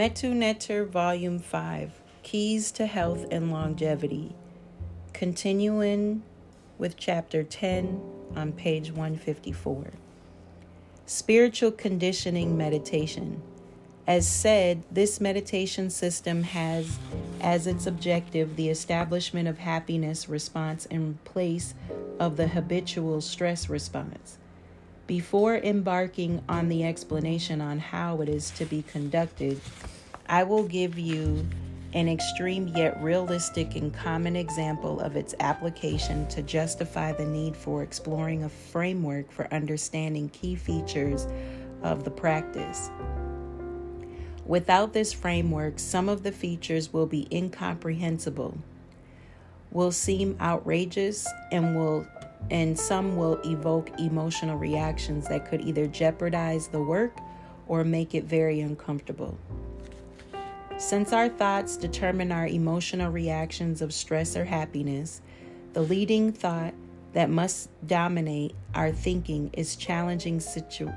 Metu Neter, Volume 5 Keys to Health and Longevity. Continuing with Chapter 10 on page 154. Spiritual Conditioning Meditation. As said, this meditation system has as its objective the establishment of happiness response in place of the habitual stress response. Before embarking on the explanation on how it is to be conducted, I will give you an extreme yet realistic and common example of its application to justify the need for exploring a framework for understanding key features of the practice. Without this framework, some of the features will be incomprehensible, will seem outrageous, and will and some will evoke emotional reactions that could either jeopardize the work or make it very uncomfortable. Since our thoughts determine our emotional reactions of stress or happiness, the leading thought that must dominate our thinking is challenging situ-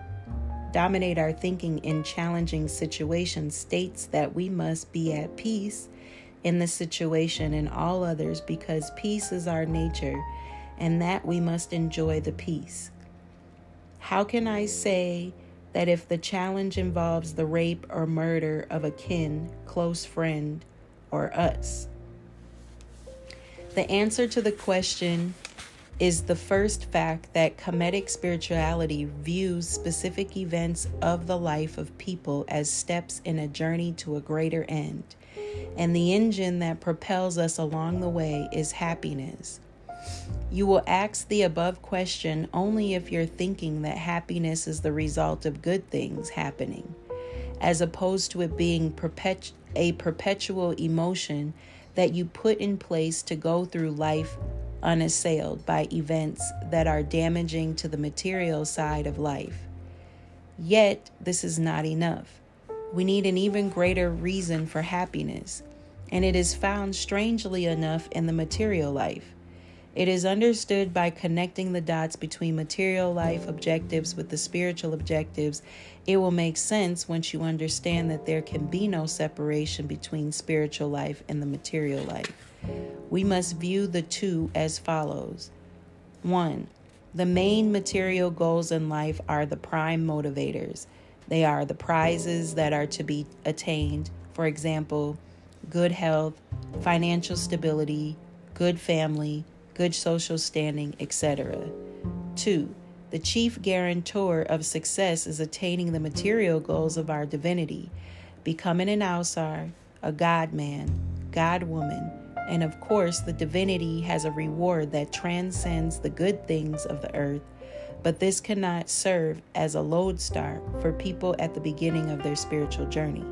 dominate our thinking in challenging situations states that we must be at peace in the situation and all others because peace is our nature and that we must enjoy the peace. How can I say that if the challenge involves the rape or murder of a kin, close friend, or us? The answer to the question is the first fact that Kemetic spirituality views specific events of the life of people as steps in a journey to a greater end, and the engine that propels us along the way is happiness. You will ask the above question only if you're thinking that happiness is the result of good things happening, as opposed to it being perpetu- a perpetual emotion that you put in place to go through life unassailed by events that are damaging to the material side of life. Yet, this is not enough. We need an even greater reason for happiness, and it is found strangely enough in the material life. It is understood by connecting the dots between material life objectives with the spiritual objectives. It will make sense once you understand that there can be no separation between spiritual life and the material life. We must view the two as follows 1. The main material goals in life are the prime motivators. They are the prizes that are to be attained, for example, good health, financial stability, good family, good social standing, etc. 2. The chief guarantor of success is attaining the material goals of our divinity, becoming an Ausar, a God man, God woman, and of course, the divinity has a reward that transcends the good things of the earth, but this cannot serve as a lodestar for people at the beginning of their spiritual journey.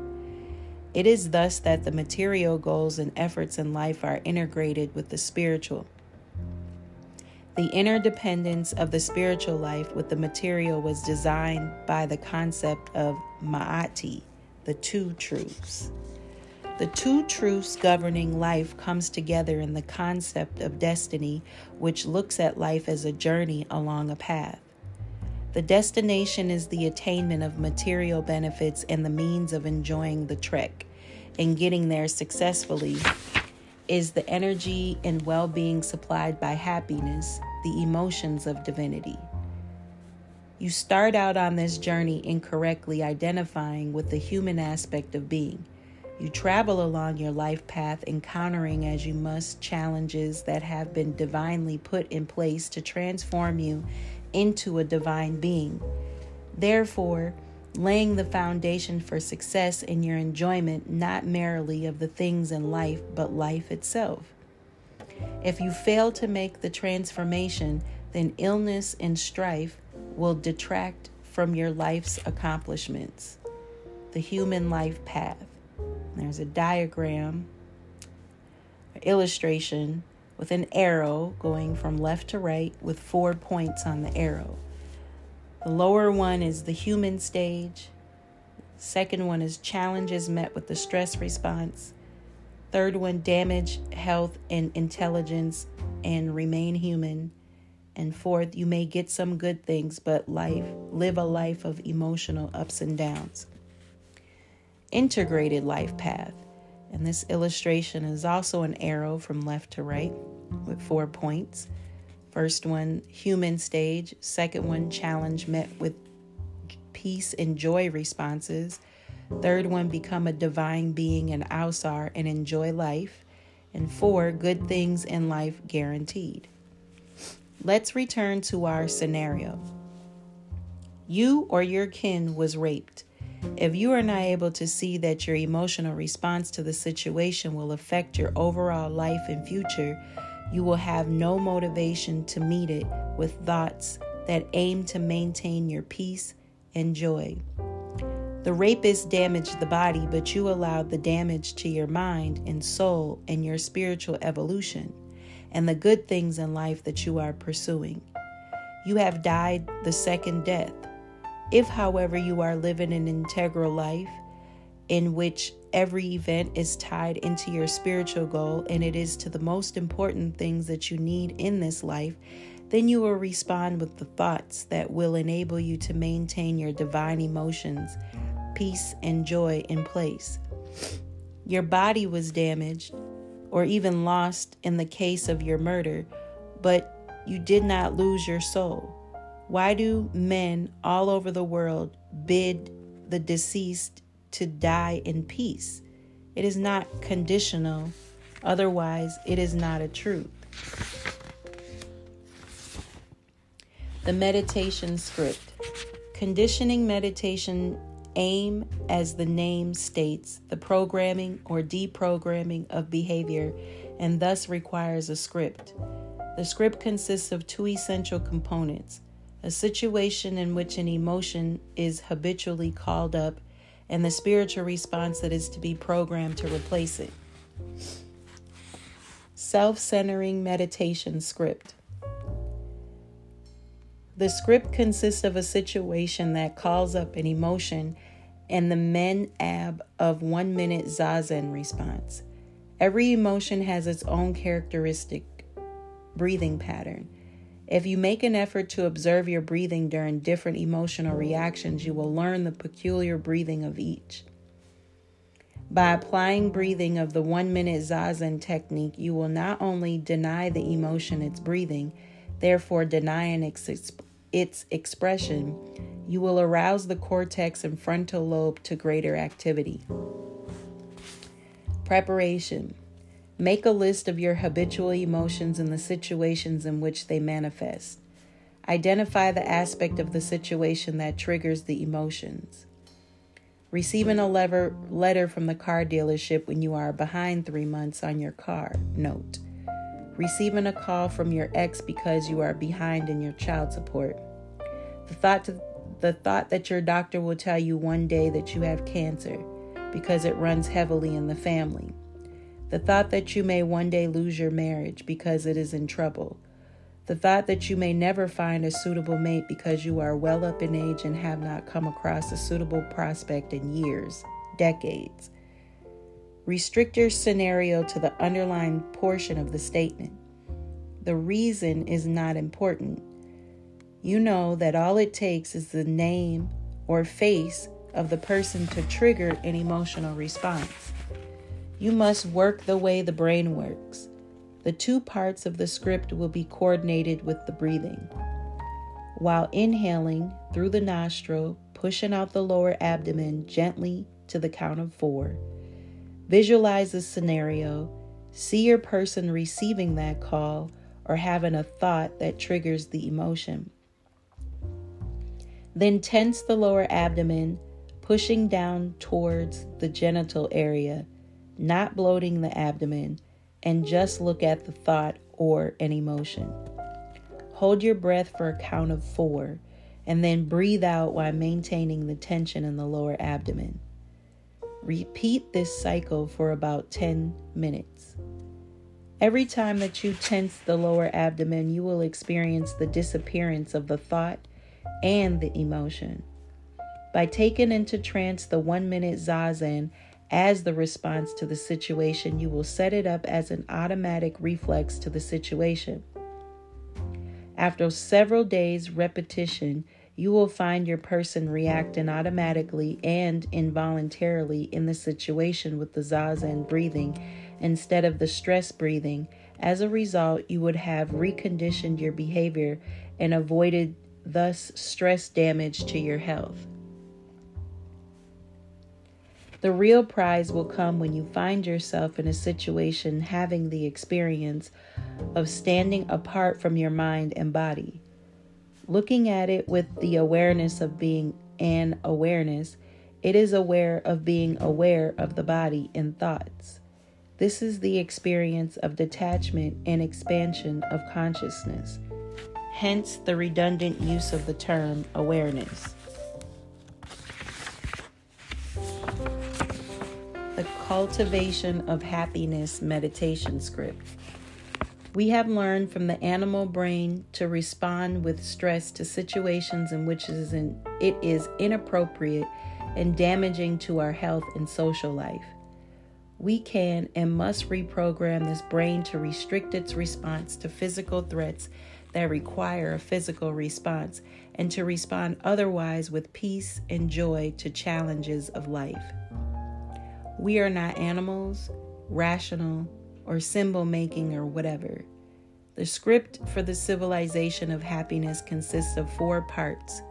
It is thus that the material goals and efforts in life are integrated with the spiritual. The interdependence of the spiritual life with the material was designed by the concept of Ma'ati, the two truths. The two truths governing life comes together in the concept of destiny, which looks at life as a journey along a path. The destination is the attainment of material benefits and the means of enjoying the trek and getting there successfully is the energy and well being supplied by happiness, the emotions of divinity. You start out on this journey incorrectly identifying with the human aspect of being. You travel along your life path, encountering as you must challenges that have been divinely put in place to transform you into a divine being. Therefore, laying the foundation for success in your enjoyment not merely of the things in life, but life itself. If you fail to make the transformation, then illness and strife will detract from your life's accomplishments. The human life path. There's a diagram, illustration with an arrow going from left to right with four points on the arrow. The lower one is the human stage. Second one is challenges met with the stress response. Third one, damage, health, and intelligence, and remain human. And fourth, you may get some good things, but life, live a life of emotional ups and downs. Integrated life path. And this illustration is also an arrow from left to right with four points. First one, human stage. Second one, challenge met with peace and joy responses. Third one, become a divine being in Ausar and enjoy life. And four, good things in life guaranteed. Let's return to our scenario. You or your kin was raped. If you are not able to see that your emotional response to the situation will affect your overall life and future, you will have no motivation to meet it with thoughts that aim to maintain your peace and joy. The rapist damaged the body, but you allowed the damage to your mind and soul and your spiritual evolution and the good things in life that you are pursuing. You have died the second death. If, however, you are living an integral life in which every event is tied into your spiritual goal and it is to the most important things that you need in this life, then you will respond with the thoughts that will enable you to maintain your divine emotions, peace, and joy in place. Your body was damaged or even lost in the case of your murder, but you did not lose your soul. Why do men all over the world bid the deceased to die in peace? It is not conditional, otherwise, it is not a truth. The meditation script. Conditioning meditation aim, as the name states, the programming or deprogramming of behavior and thus requires a script. The script consists of two essential components a situation in which an emotion is habitually called up, and the spiritual response that is to be programmed to replace it. Self centering meditation script. The script consists of a situation that calls up an emotion and the men ab of one minute zazen response. Every emotion has its own characteristic breathing pattern. If you make an effort to observe your breathing during different emotional reactions, you will learn the peculiar breathing of each. By applying breathing of the one minute zazen technique, you will not only deny the emotion it's breathing, therefore denying its, its expression, you will arouse the cortex and frontal lobe to greater activity. Preparation. Make a list of your habitual emotions and the situations in which they manifest. Identify the aspect of the situation that triggers the emotions. Receiving a lever, letter from the car dealership when you are behind three months on your car note. Receiving a call from your ex because you are behind in your child support. The thought, to, the thought that your doctor will tell you one day that you have cancer because it runs heavily in the family the thought that you may one day lose your marriage because it is in trouble. The thought that you may never find a suitable mate because you are well up in age and have not come across a suitable prospect in years, decades. Restrict your scenario to the underlying portion of the statement. The reason is not important. You know that all it takes is the name or face of the person to trigger an emotional response. You must work the way the brain works. The two parts of the script will be coordinated with the breathing. While inhaling through the nostril, pushing out the lower abdomen gently to the count of four. Visualize the scenario. See your person receiving that call or having a thought that triggers the emotion. Then tense the lower abdomen, pushing down towards the genital area not bloating the abdomen, and just look at the thought or an emotion. Hold your breath for a count of four and then breathe out while maintaining the tension in the lower abdomen. Repeat this cycle for about 10 minutes. Every time that you tense the lower abdomen, you will experience the disappearance of the thought and the emotion. By taking into trance the one minute zazen as the response to the situation, you will set it up as an automatic reflex to the situation. After several days' repetition, you will find your person reacting automatically and involuntarily in the situation with the zazen breathing instead of the stress breathing. As a result, you would have reconditioned your behavior and avoided thus stress damage to your health. The real prize will come when you find yourself in a situation having the experience of standing apart from your mind and body. Looking at it with the awareness of being an awareness, it is aware of being aware of the body and thoughts. This is the experience of detachment and expansion of consciousness, hence the redundant use of the term awareness. Cultivation of happiness meditation script. We have learned from the animal brain to respond with stress to situations in which it is inappropriate and damaging to our health and social life. We can and must reprogram this brain to restrict its response to physical threats that require a physical response and to respond otherwise with peace and joy to challenges of life. We are not animals, rational, or symbol making or whatever. The script for the civilization of happiness consists of four parts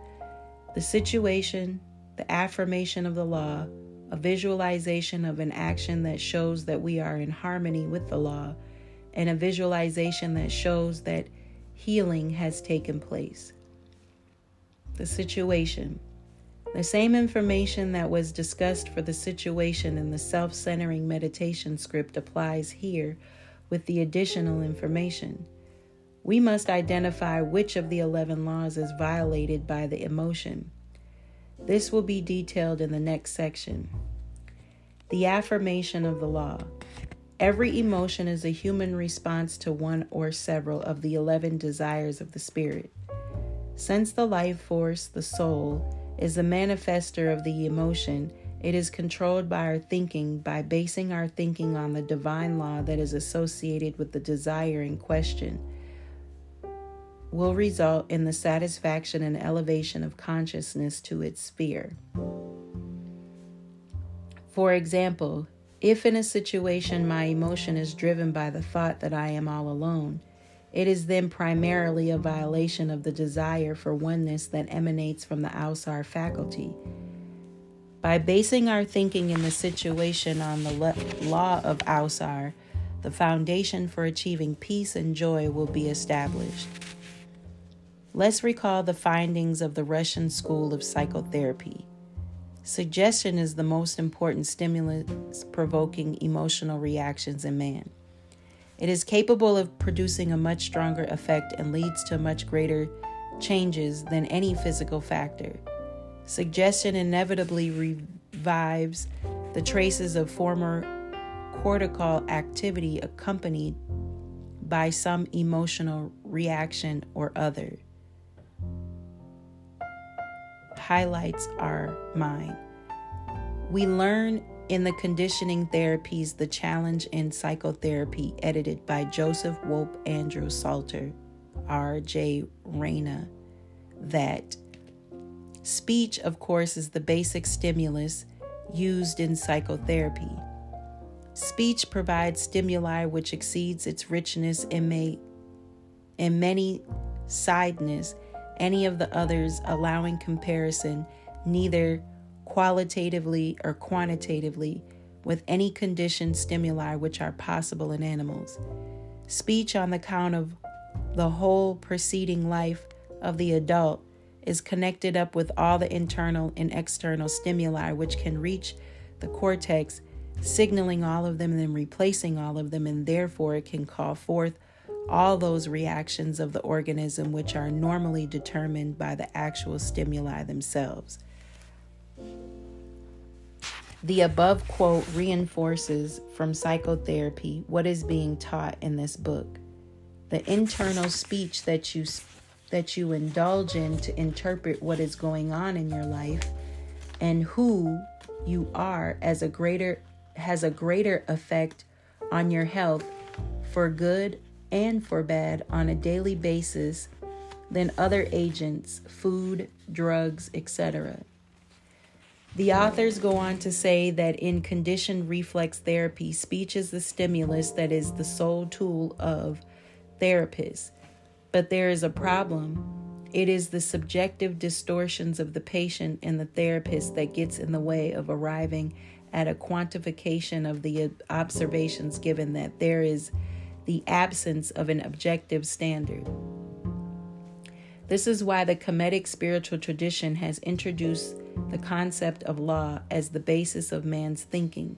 the situation, the affirmation of the law, a visualization of an action that shows that we are in harmony with the law, and a visualization that shows that healing has taken place. The situation. The same information that was discussed for the situation in the self centering meditation script applies here with the additional information. We must identify which of the 11 laws is violated by the emotion. This will be detailed in the next section. The affirmation of the law. Every emotion is a human response to one or several of the 11 desires of the spirit. Since the life force, the soul, is the manifester of the emotion. It is controlled by our thinking by basing our thinking on the divine law that is associated with the desire in question. Will result in the satisfaction and elevation of consciousness to its sphere. For example, if in a situation my emotion is driven by the thought that I am all alone, it is then primarily a violation of the desire for oneness that emanates from the Ausar faculty. By basing our thinking in the situation on the le- law of Ausar, the foundation for achieving peace and joy will be established. Let's recall the findings of the Russian School of Psychotherapy. Suggestion is the most important stimulus provoking emotional reactions in man. It is capable of producing a much stronger effect and leads to much greater changes than any physical factor. Suggestion inevitably revives the traces of former cortical activity accompanied by some emotional reaction or other. Highlights are mine. We learn in the conditioning therapies, The Challenge in Psychotherapy, edited by Joseph Wolpe Andrew Salter, R.J. Reyna, that speech, of course, is the basic stimulus used in psychotherapy. Speech provides stimuli which exceeds its richness and may, in many sideness, any of the others, allowing comparison neither qualitatively or quantitatively with any conditioned stimuli which are possible in animals. Speech on the count of the whole preceding life of the adult is connected up with all the internal and external stimuli which can reach the cortex, signaling all of them and then replacing all of them, and therefore it can call forth all those reactions of the organism which are normally determined by the actual stimuli themselves. The above quote reinforces from psychotherapy what is being taught in this book. The internal speech that you that you indulge in to interpret what is going on in your life and who you are as a greater has a greater effect on your health for good and for bad on a daily basis than other agents, food, drugs, etc. The authors go on to say that in conditioned reflex therapy, speech is the stimulus that is the sole tool of therapists. But there is a problem. It is the subjective distortions of the patient and the therapist that gets in the way of arriving at a quantification of the observations given that there is the absence of an objective standard. This is why the Kemetic spiritual tradition has introduced the concept of law as the basis of man's thinking.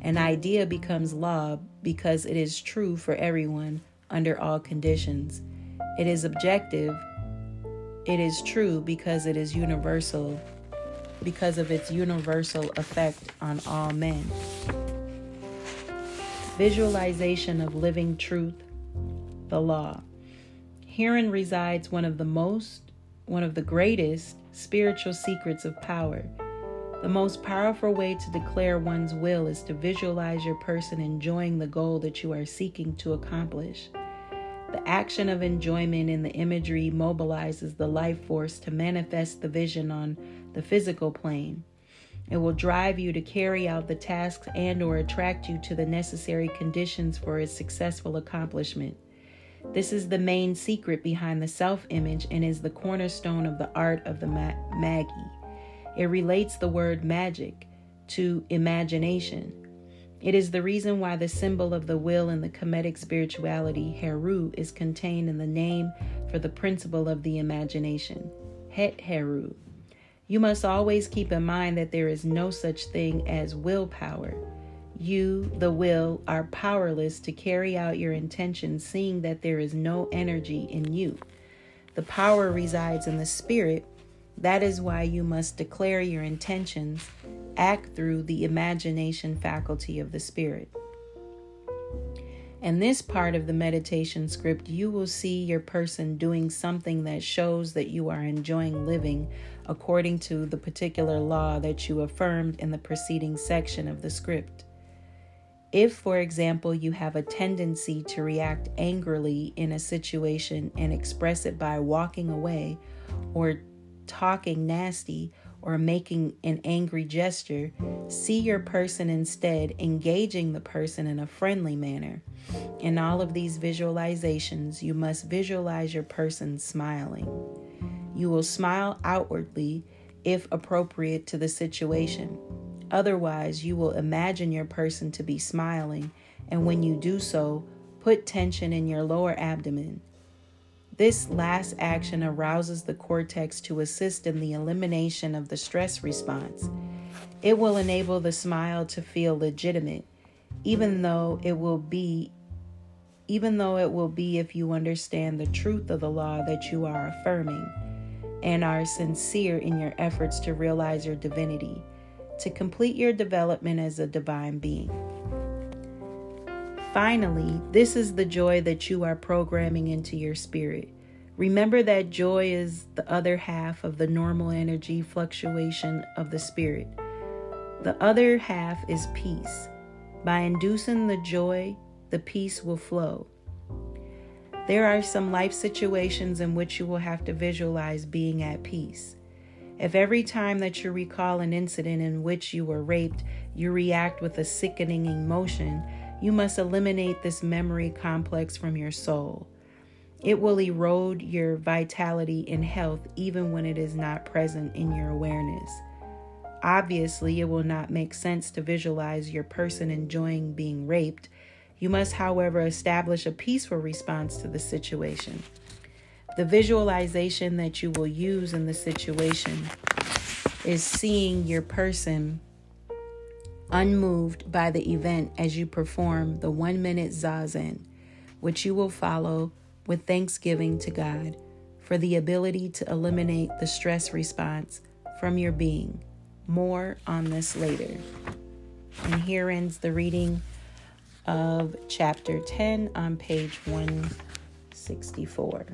An idea becomes law because it is true for everyone under all conditions. It is objective. It is true because it is universal, because of its universal effect on all men. Visualization of living truth, the law. Herein resides one of the most, one of the greatest spiritual secrets of power. The most powerful way to declare one's will is to visualize your person enjoying the goal that you are seeking to accomplish. The action of enjoyment in the imagery mobilizes the life force to manifest the vision on the physical plane. It will drive you to carry out the tasks and or attract you to the necessary conditions for its successful accomplishment. This is the main secret behind the self image and is the cornerstone of the art of the ma- Magi. It relates the word magic to imagination. It is the reason why the symbol of the will in the Kemetic spirituality, Heru, is contained in the name for the principle of the imagination, Het Heru. You must always keep in mind that there is no such thing as willpower. You, the will, are powerless to carry out your intentions, seeing that there is no energy in you. The power resides in the spirit. That is why you must declare your intentions, act through the imagination faculty of the spirit. In this part of the meditation script, you will see your person doing something that shows that you are enjoying living according to the particular law that you affirmed in the preceding section of the script. If, for example, you have a tendency to react angrily in a situation and express it by walking away or talking nasty or making an angry gesture, see your person instead engaging the person in a friendly manner. In all of these visualizations, you must visualize your person smiling. You will smile outwardly if appropriate to the situation. Otherwise, you will imagine your person to be smiling, and when you do so, put tension in your lower abdomen. This last action arouses the cortex to assist in the elimination of the stress response. It will enable the smile to feel legitimate, even though it will be even though it will be if you understand the truth of the law that you are affirming and are sincere in your efforts to realize your divinity to complete your development as a divine being. Finally, this is the joy that you are programming into your spirit. Remember that joy is the other half of the normal energy fluctuation of the spirit. The other half is peace. By inducing the joy, the peace will flow. There are some life situations in which you will have to visualize being at peace. If every time that you recall an incident in which you were raped, you react with a sickening emotion, you must eliminate this memory complex from your soul. It will erode your vitality and health even when it is not present in your awareness. Obviously, it will not make sense to visualize your person enjoying being raped. You must, however, establish a peaceful response to the situation. The visualization that you will use in the situation is seeing your person unmoved by the event as you perform the one minute zazen, which you will follow with thanksgiving to God for the ability to eliminate the stress response from your being. More on this later. And here ends the reading of chapter 10 on page 164.